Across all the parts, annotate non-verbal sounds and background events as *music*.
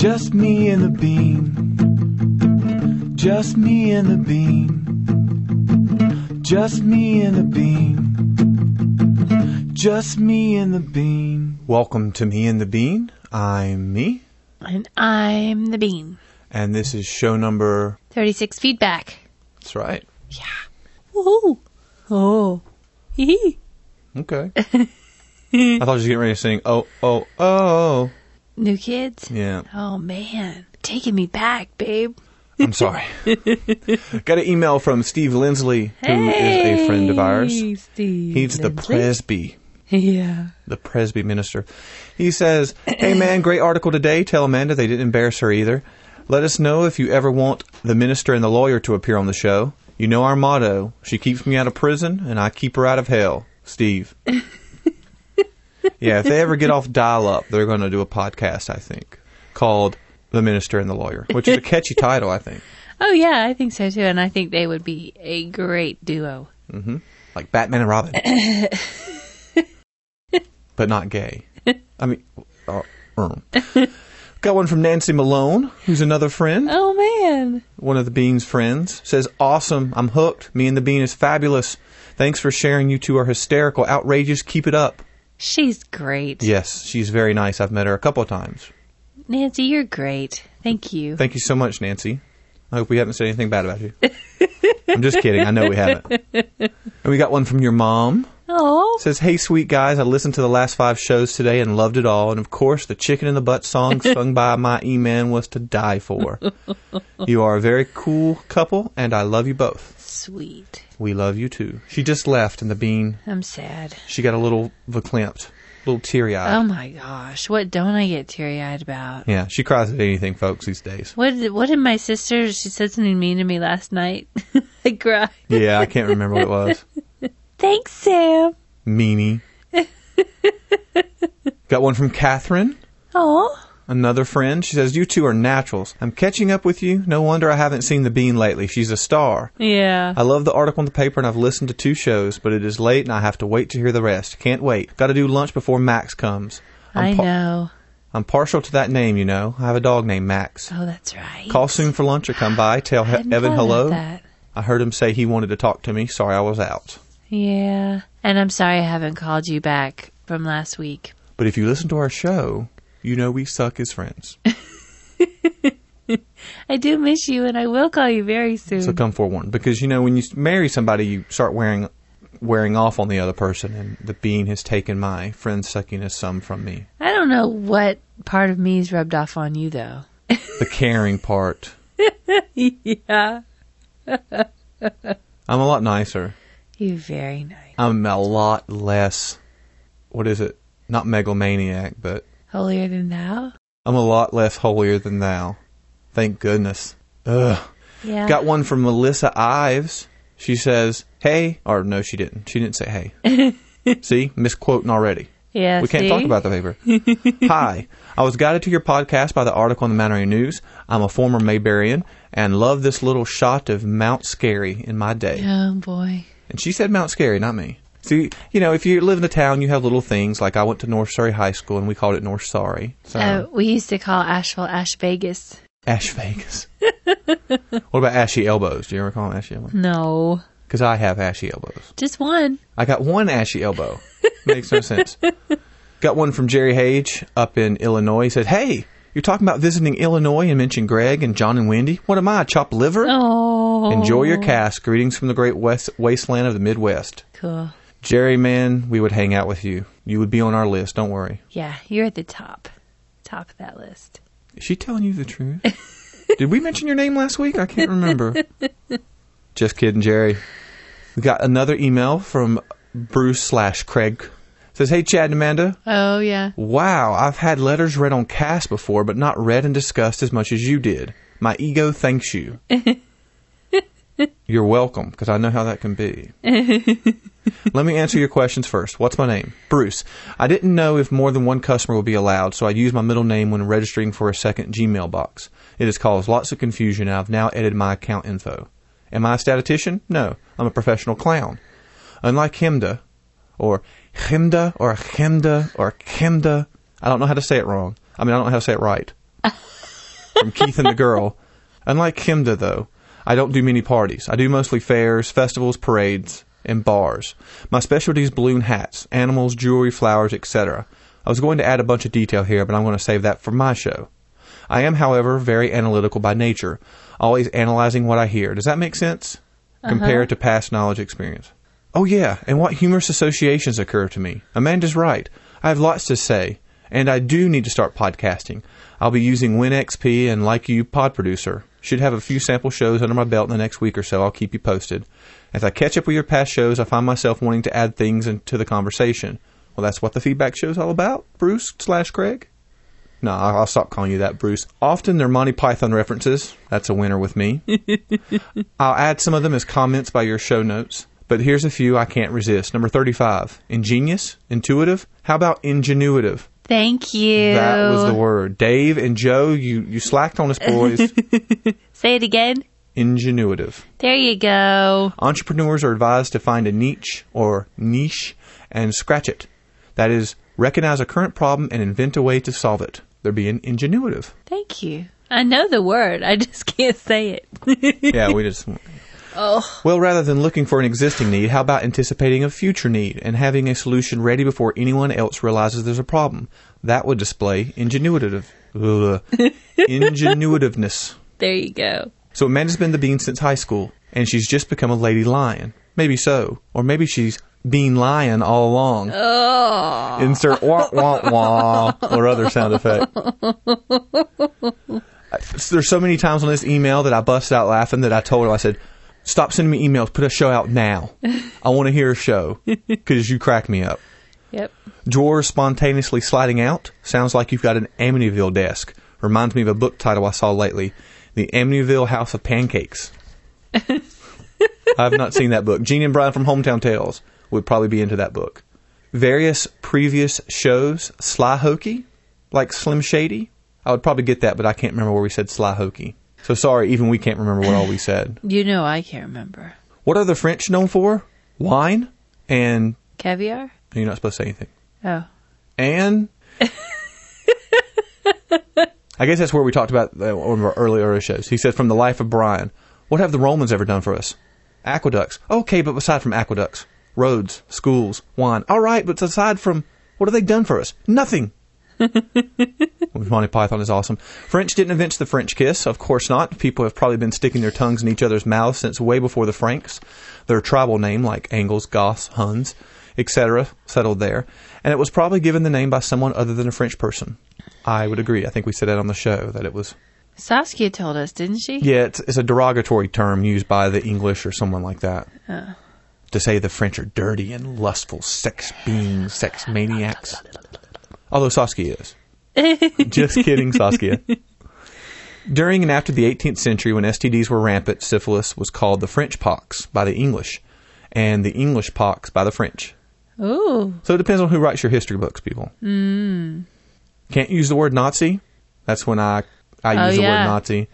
Just me and the bean. Just me and the bean. Just me and the bean. Just me and the bean. Welcome to Me and the Bean. I'm me, And I'm the bean. and this is show number. 36 feedback. That's right. Yeah. Woohoo! Oh. Hee Okay. *laughs* I thought you were getting ready to sing. Oh, oh, oh. New kids? Yeah. Oh man. Taking me back, babe. I'm sorry. *laughs* Got an email from Steve Lindsley, who is a friend of ours. Hey, Steve He's the presby. Yeah. the Presby minister. He says, Hey man, *clears throat* great article today. Tell Amanda they didn't embarrass her either. Let us know if you ever want the minister and the lawyer to appear on the show. You know our motto she keeps me out of prison, and I keep her out of hell. Steve. *laughs* *laughs* yeah, if they ever get off dial up, they're going to do a podcast, I think, called The Minister and the Lawyer, which is a catchy title, I think. *laughs* Oh yeah, I think so too. And I think they would be a great duo. Like Batman and Robin. *laughs* but not gay. I mean, uh, um. got one from Nancy Malone, who's another friend, Oh man. one of the Bean's friends. Says, Awesome, I'm hooked. Me and the Bean is fabulous. Thanks for sharing. You two are hysterical, outrageous. Keep it up. She's great. Yes, she's very nice. I've met her a couple of times. Nancy, you're great. Thank you. Thank you so much, Nancy. I hope we haven't said anything bad about you. *laughs* I'm just kidding. I know we haven't. And we got one from your mom. oh. Says, hey, sweet guys, I listened to the last five shows today and loved it all. And of course, the chicken in the butt song *laughs* sung by my E-Man was to die for. *laughs* you are a very cool couple, and I love you both. Sweet. We love you too. She just left, and the bean, I'm sad. she got a little verklempt, a little teary eyed. Oh my gosh. What don't I get teary eyed about? yeah, she cries at anything, folks, these days. What did, what did my sister, she said something mean to me last night. *laughs* I cried. Yeah, I can't remember what it was. *laughs* Thanks, Sam. Meanie. *laughs* got one from Catherine. Oh. Another friend. She says, You two are naturals. I'm catching up with you. No wonder I haven't seen the bean lately. She's a star. Yeah. I love the article in the paper and I've listened to two shows, but it is late and I have to wait to hear the rest. Can't wait. Got to do lunch before Max comes. I I'm, par- know. I'm partial to that name, you know. I have a dog named Max. Oh, that's right. Call soon for lunch or come by. *gasps* Tell he- Evan hello. that. I heard him say he wanted to talk to me. Sorry I was out. Yeah. And I'm sorry I haven't called you back from last week. But if you listen to our show, you know we suck as friends. *laughs* I do miss you and I will call you very soon. So come forewarned, because you know when you marry somebody, you start wearing wearing off on the other person, and the bean has taken my friend suckiness some from me. I don't know what part of me's rubbed off on you though. The caring part. *laughs* yeah. *laughs* I'm a lot nicer. You're very nice. I'm a lot less. What is it? Not megalomaniac, but Holier than thou? I'm a lot less holier than thou. Thank goodness. Ugh. Yeah. Got one from Melissa Ives. She says, "Hey," or no, she didn't. She didn't say "Hey." *laughs* See, misquoting already. yeah, We can't see? talk about the paper. *laughs* Hi. I was guided to your podcast by the article in the Mount Airy News. I'm a former Mayberian and love this little shot of Mount Scary in my day. Oh boy. And she said Mount Scary, not me. See, you know, if you live in a town, you have little things. Like I went to North Surry High School and we called it North Sorry. So, Uh, we used to call Asheville Ash Vegas. Ash Vegas. what about Ashy Elbows? Do you ever call them Ashy Elbows? No. Because I have ashy elbows. Just one. I got one ashy elbow. Makes no sense. *laughs* Got one from Jerry Hage up in Illinois. He said, Hey, you're talking about visiting Illinois and mentioned Greg and John and Wendy. What am I, chopped liver? Oh. Enjoy your cast. Greetings from the great west wasteland of the Midwest. Cool. Jerry, man, we would hang out with you. You would be on our list. Don't worry. Yeah, you're at the top. Top of that list. Is she telling you the truth? *laughs* Did we mention your name last week? I can't remember. *laughs* Just kidding, Jerry. We got another email from Bruce slash Craig. Says, Hey, Chad and Amanda. Oh, yeah. Wow, I've had letters read on cast before, but not read and discussed as much as you did. My ego thanks you. *laughs* You're welcome, because I know how that can be. *laughs* Let me answer your questions first. What's my name? Bruce. I didn't know if more than one customer would be allowed, so I used my middle name when registering for a second Gmail box. It has caused lots of confusion, and I've now edited my account info. Am I a statistician? No, I'm a professional clown. Unlike Himda, or Himda, or Himda, or Kimda, I don't know how to say it wrong. I mean, I don't know how to say it right. *laughs* from Keith and the Girl. Unlike Kimda, though, I don't do many parties. I do mostly fairs, festivals, parades, and bars. My specialty is balloon hats, animals, jewelry, flowers, etc. I was going to add a bunch of detail here, but I'm going to save that for my show. I am, however, very analytical by nature, always analyzing what I hear. Does that make sense? Uh-huh. Compared to past knowledge experience. Oh, yeah, and what humorous associations occur to me. Amanda's right. I have lots to say, and I do need to start podcasting. I'll be using WinXP and, like you, Pod Producer. Should have a few sample shows under my belt in the next week or so. I'll keep you posted. As I catch up with your past shows, I find myself wanting to add things into the conversation. Well, that's what the feedback show's all about, Bruce slash Craig. No, I'll I'll stop calling you that, Bruce. Often they're Monty Python references. That's a winner with me. *laughs* I'll add some of them as comments by your show notes. But here's a few I can't resist. Number 35. Ingenious? Intuitive? How about ingenuitive? Thank you. That was the word. Dave and Joe, you, you slacked on us, boys. *laughs* Say it again. ingenuitive. There you go. Entrepreneurs are advised to find a niche or niche and scratch it. That is, recognize a current problem and invent a way to solve it. They're being ingenuitive. Thank you. I know the word. I just *laughs* can't say it. Yeah, we *laughs* just. Oh, Well, rather than looking for an existing need, how about anticipating a future need and having a solution ready before anyone else realizes there's a problem? That would display ingenuitive. Ugh. ingenuitiveness. there you go. So Amanda's been the bean since high school, and she's just become a lady lion. Maybe so. Or maybe she's been lying all along. Oh, Insert wah wah wah or other sound effect. *laughs* There's so many times on this email that I bust out laughing that I told her, I said, stop sending me emails, put a show out now. I want to hear a show *laughs* because you crack me up. yep. Drawers spontaneously sliding out sounds like you've got an Amityville desk. Reminds me of a book title I saw lately, The Amityville House of Pancakes. I've not seen that book. Gene and Brian from Hometown Tales would probably be into that book. Various previous shows, Sly Hokey, like Slim Shady. I would probably get that, but I can't remember where we said Sly Hokey. So sorry, even we can't remember what all we said. *laughs* You know I can't remember. What are the French known for? Wine and Caviar? you're not supposed to say anything. Oh. And *laughs* I guess that's where we talked about uh, one of our earlier shows. He said, "From the life of Brian, what have the Romans ever done for us? Aqueducts. Okay, but aside from aqueducts, roads, schools, wine. All right, but aside from what have they done for us? Nothing." *laughs* Monty Python is awesome. French didn't invent the French kiss, of course not. People have probably been sticking their tongues in each other's mouths since way before the Franks. Their tribal name, like Angles, Goths, Huns, etc., settled there, and it was probably given the name by someone other than a French person. I would agree. I think we said that on the show that it was. Saskia told us, didn't she? Yeah, it's, it's a derogatory term used by the English or someone like that Oh. to say the French are dirty and lustful, sex beings, sex maniacs. Although Saskia is. *laughs* Just kidding, Saskia. During and after the 18th century, when STDs were rampant, syphilis was called the French pox by the English, and the English pox by the French. Ooh. So it depends on who writes your history books, people. Mm. Can't use the word Nazi. That's when I I Oh, use the yeah. word Nazi.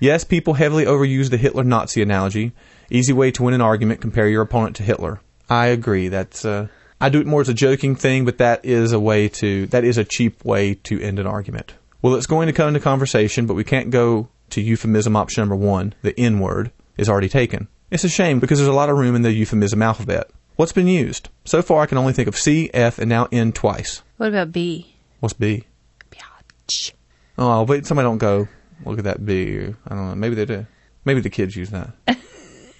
Yes, people heavily overuse the Hitler Nazi analogy. Easy way to win an argument: compare your opponent to Hitler. I agree. That's uh, I do it more as a joking thing, but that is a way to that is a cheap way to end an argument. Well, it's going to come into conversation, but we can't go to euphemism option number one. The N word is already taken. It's a shame because there's a lot of room in the euphemism alphabet. What's been used? So far, I can only think of C, F, and now N twice. What about B? What's B? Biatch. Oh, but somebody don't go look at that B. I don't know. Maybe they do. Maybe the kids use that. *laughs*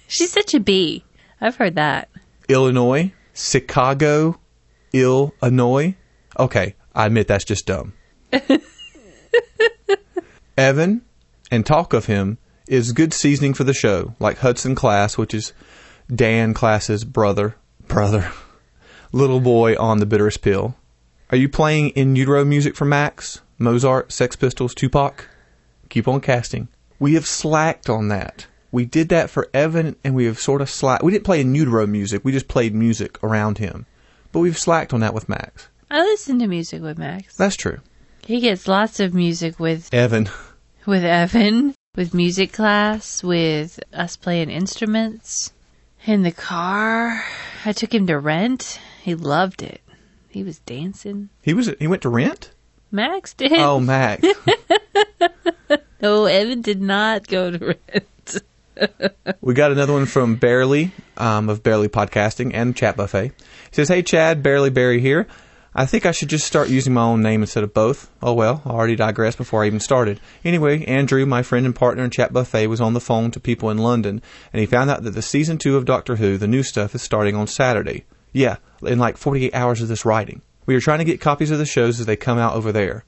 She's such a B. I've heard that. Illinois, Chicago, Illinois. Okay, I admit that's just dumb. *laughs* Evan and talk of him is good seasoning for the show, like Hudson Klass, which is Dan Klass's brother, brother, *laughs* little boy on the bitterest pill. Are you playing in utero music for Max, Mozart, Sex Pistols, Tupac? Keep on casting. We have slacked on that. We did that for Evan, and we have sort of slacked. We didn't play in utero music. We just played music around him. But we've slacked on that with Max. I listen to music with Max. That's true. He gets lots of music with Evan. with Evan, with music class, with us playing instruments. In the car, I took him to rent. He loved it. He was dancing. He was he went to rent? Max did. Oh, Max. *laughs* No, Evan did not go to rent. We got another one from Barely um, of Barely Podcasting and Chat Buffet. He says, Hey Chad, Barely Barry here. I think I should just start using my own name instead of both. Oh well, I already digressed before I even started. Anyway, Andrew, my friend and partner in Chat Buffet, was on the phone to people in London, and he found out that the season two of Doctor Who, the new stuff, is starting on Saturday. Yeah, in like 48 hours of this writing. We are trying to get copies of the shows as they come out over there.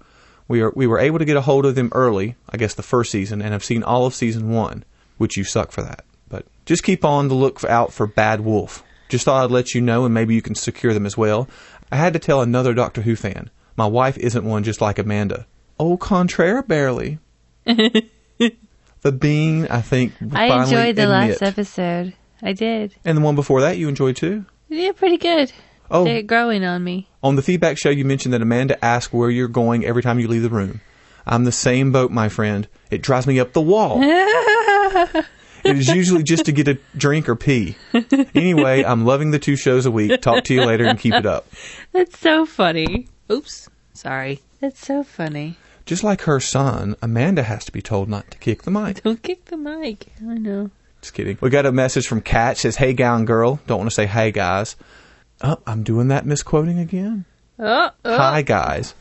We are we were able to get a hold of them early, I guess the first season, and have seen all of season one, which you suck for that. But just keep on the look out for Bad Wolf. Just thought I'd let you know, and maybe you can secure them as well. I had to tell another Doctor Who fan. My wife isn't one just like Amanda. Au contraire, barely. *laughs* the Bean, I think, I enjoyed the admit. last episode. I did. And the one before that you enjoyed too? Yeah, pretty good. Oh, They're growing on me. On the feedback show, you mentioned that Amanda asks where you're going every time you leave the room. I'm the same boat, my friend. It drives me up the wall. *laughs* *laughs* it is usually just to get a drink or pee. Anyway, I'm loving the two shows a week. Talk to you later and keep it up. That's so funny. Oops. Sorry. That's so funny. Just like her son, Amanda has to be told not to kick the mic. Don't kick the mic. I know. Just kidding. We got a message from Kat. Says, "Hey, gown girl. Don't want to say hey guys. Oh, I'm doing that misquoting again. Oh, oh. Hi, guys.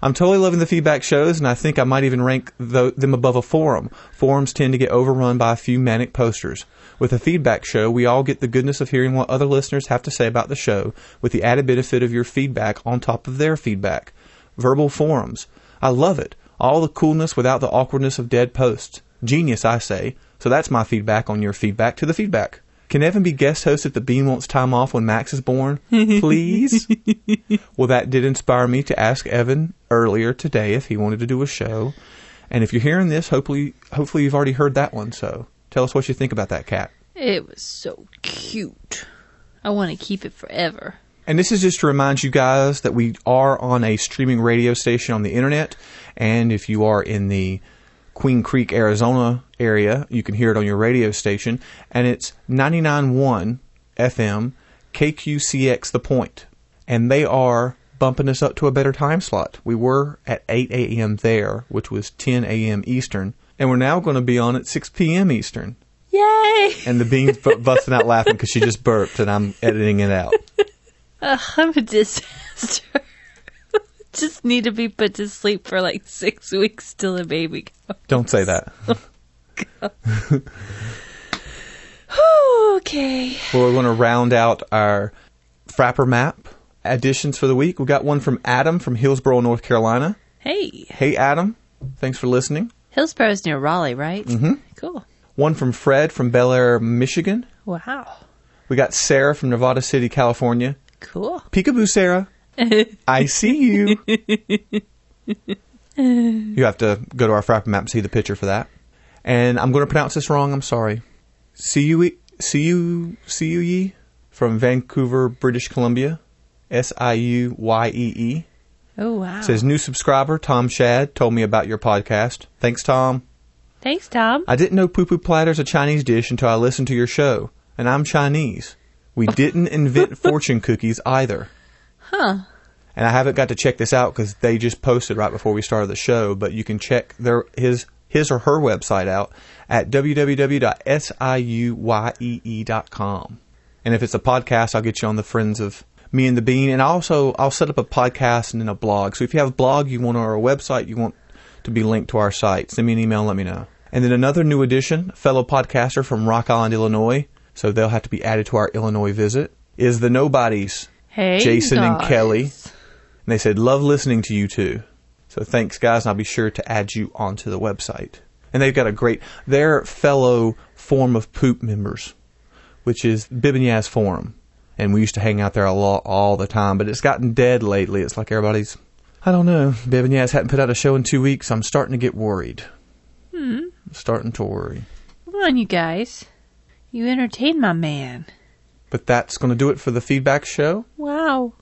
I'm totally loving the feedback shows, and I think I might even rank tho- them above a forum. Forums tend to get overrun by a few manic posters. With a feedback show, we all get the goodness of hearing what other listeners have to say about the show, with the added benefit of your feedback on top of their feedback. Verbal forums. I love it. All the coolness without the awkwardness of dead posts. Genius, I say. So that's my feedback on your feedback to the feedback. Can Evan be guest host if the Bean Wants Time Off when Max is born? Please? *laughs* well, that did inspire me to ask Evan earlier today if he wanted to do a show. And if you're hearing this, hopefully, hopefully you've already heard that one. So tell us what you think about that cat. It was so cute. I want to keep it forever. And this is just to remind you guys that we are on a streaming radio station on the internet. And if you are in the Queen Creek, Arizona area, you can hear it on your radio station. And it's 99.1 FM, KQCX The Point. And they are bumping us up to a better time slot. We were at 8 a.m. there, which was 10 a.m. Eastern. And we're now going to be on at 6 p.m. Eastern. Yay! And the bean's bu- busting out laughing because she just burped and I'm editing it out. Ugh, *laughs* I'm a disaster. Just need to be put to sleep for like six *laughs* weeks till the baby comes. Don't say that. *laughs* okay. Well, we're going to round out our Frappr map additions for the week. We got one from Adam from Hillsborough, North Carolina. Hey, Hey, Adam. Thanks for listening. Hillsborough's near Raleigh, right? Mm-hmm. Cool. One from Fred from Bel Air, Michigan. Wow. We got Sarah from Nevada City, California. Cool. Peekaboo, Sarah. I see you. you have to go to our Frappr map and see the picture for that. And I'm going to pronounce this wrong. I'm sorry. Siu Siu Siu from Vancouver, British Columbia. S I U Y E E. Oh, wow. Says new subscriber Tom Shad told me about your podcast. Thanks, Tom. Thanks, Tom. I didn't know poo poo platter's a Chinese dish until I listened to your show, and I'm Chinese. We *laughs* didn't invent fortune cookies either. Huh. And I haven't got to check this out because they just posted right before we started the show. But you can check their his his or her website out at www.siuyee.com. And if it's a podcast, I'll get you on the Friends of Me and the Bean. And also, I'll set up a podcast and then a blog. So if you have a blog you want or a website you want to be linked to our site, send me an email let me know. And then another new addition, fellow podcaster from Rock Island, Illinois. So they'll have to be added to our Illinois visit. Is the Nobodies, Hey, Jason and. Kelly. And they said, love listening to you too. So thanks, guys, and I'll be sure to add you onto the website. And they've got a great, they're fellow Form of Poop members, which is Bibinyaz Forum. And we used to hang out there a lot, all the time, but it's gotten dead lately. It's like everybody's, I don't know, Bibinyaz hadn't put out a show in two weeks. I'm starting to get worried. Hmm. I'm starting to worry. Come on, you guys. You entertain my man. But that's going to do it for the feedback show. Wow.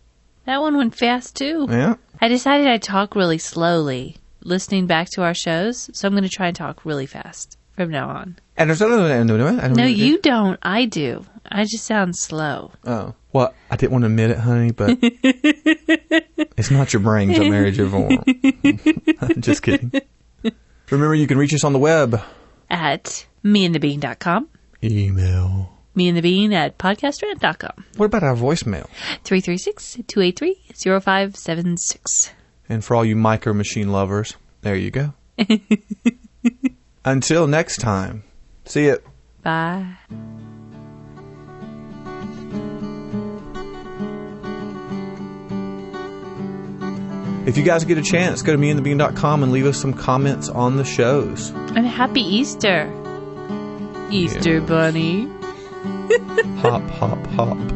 That one went fast, too. Yeah. I decided I'd talk really slowly, listening back to our shows, so I'm going to try and talk really fast from now on. And there's another, No, you don't. I do. I just sound slow. Oh. Well, I didn't want to admit it, honey, but *laughs* it's not your brains that married your form. *laughs* Just kidding. Remember, you can reach us on the web. At meandthebean.com. Email. Me and the Bean at podcastrant.com. What about our voicemail? 336-283-0576. And for all you micro machine lovers, there you go. *laughs* Until next time, see ya. Bye. If you guys get a chance, go to meandthebean.com and leave us some comments on the shows. And happy Easter. Easter Yeah. Bunny. Hop, hop, hop.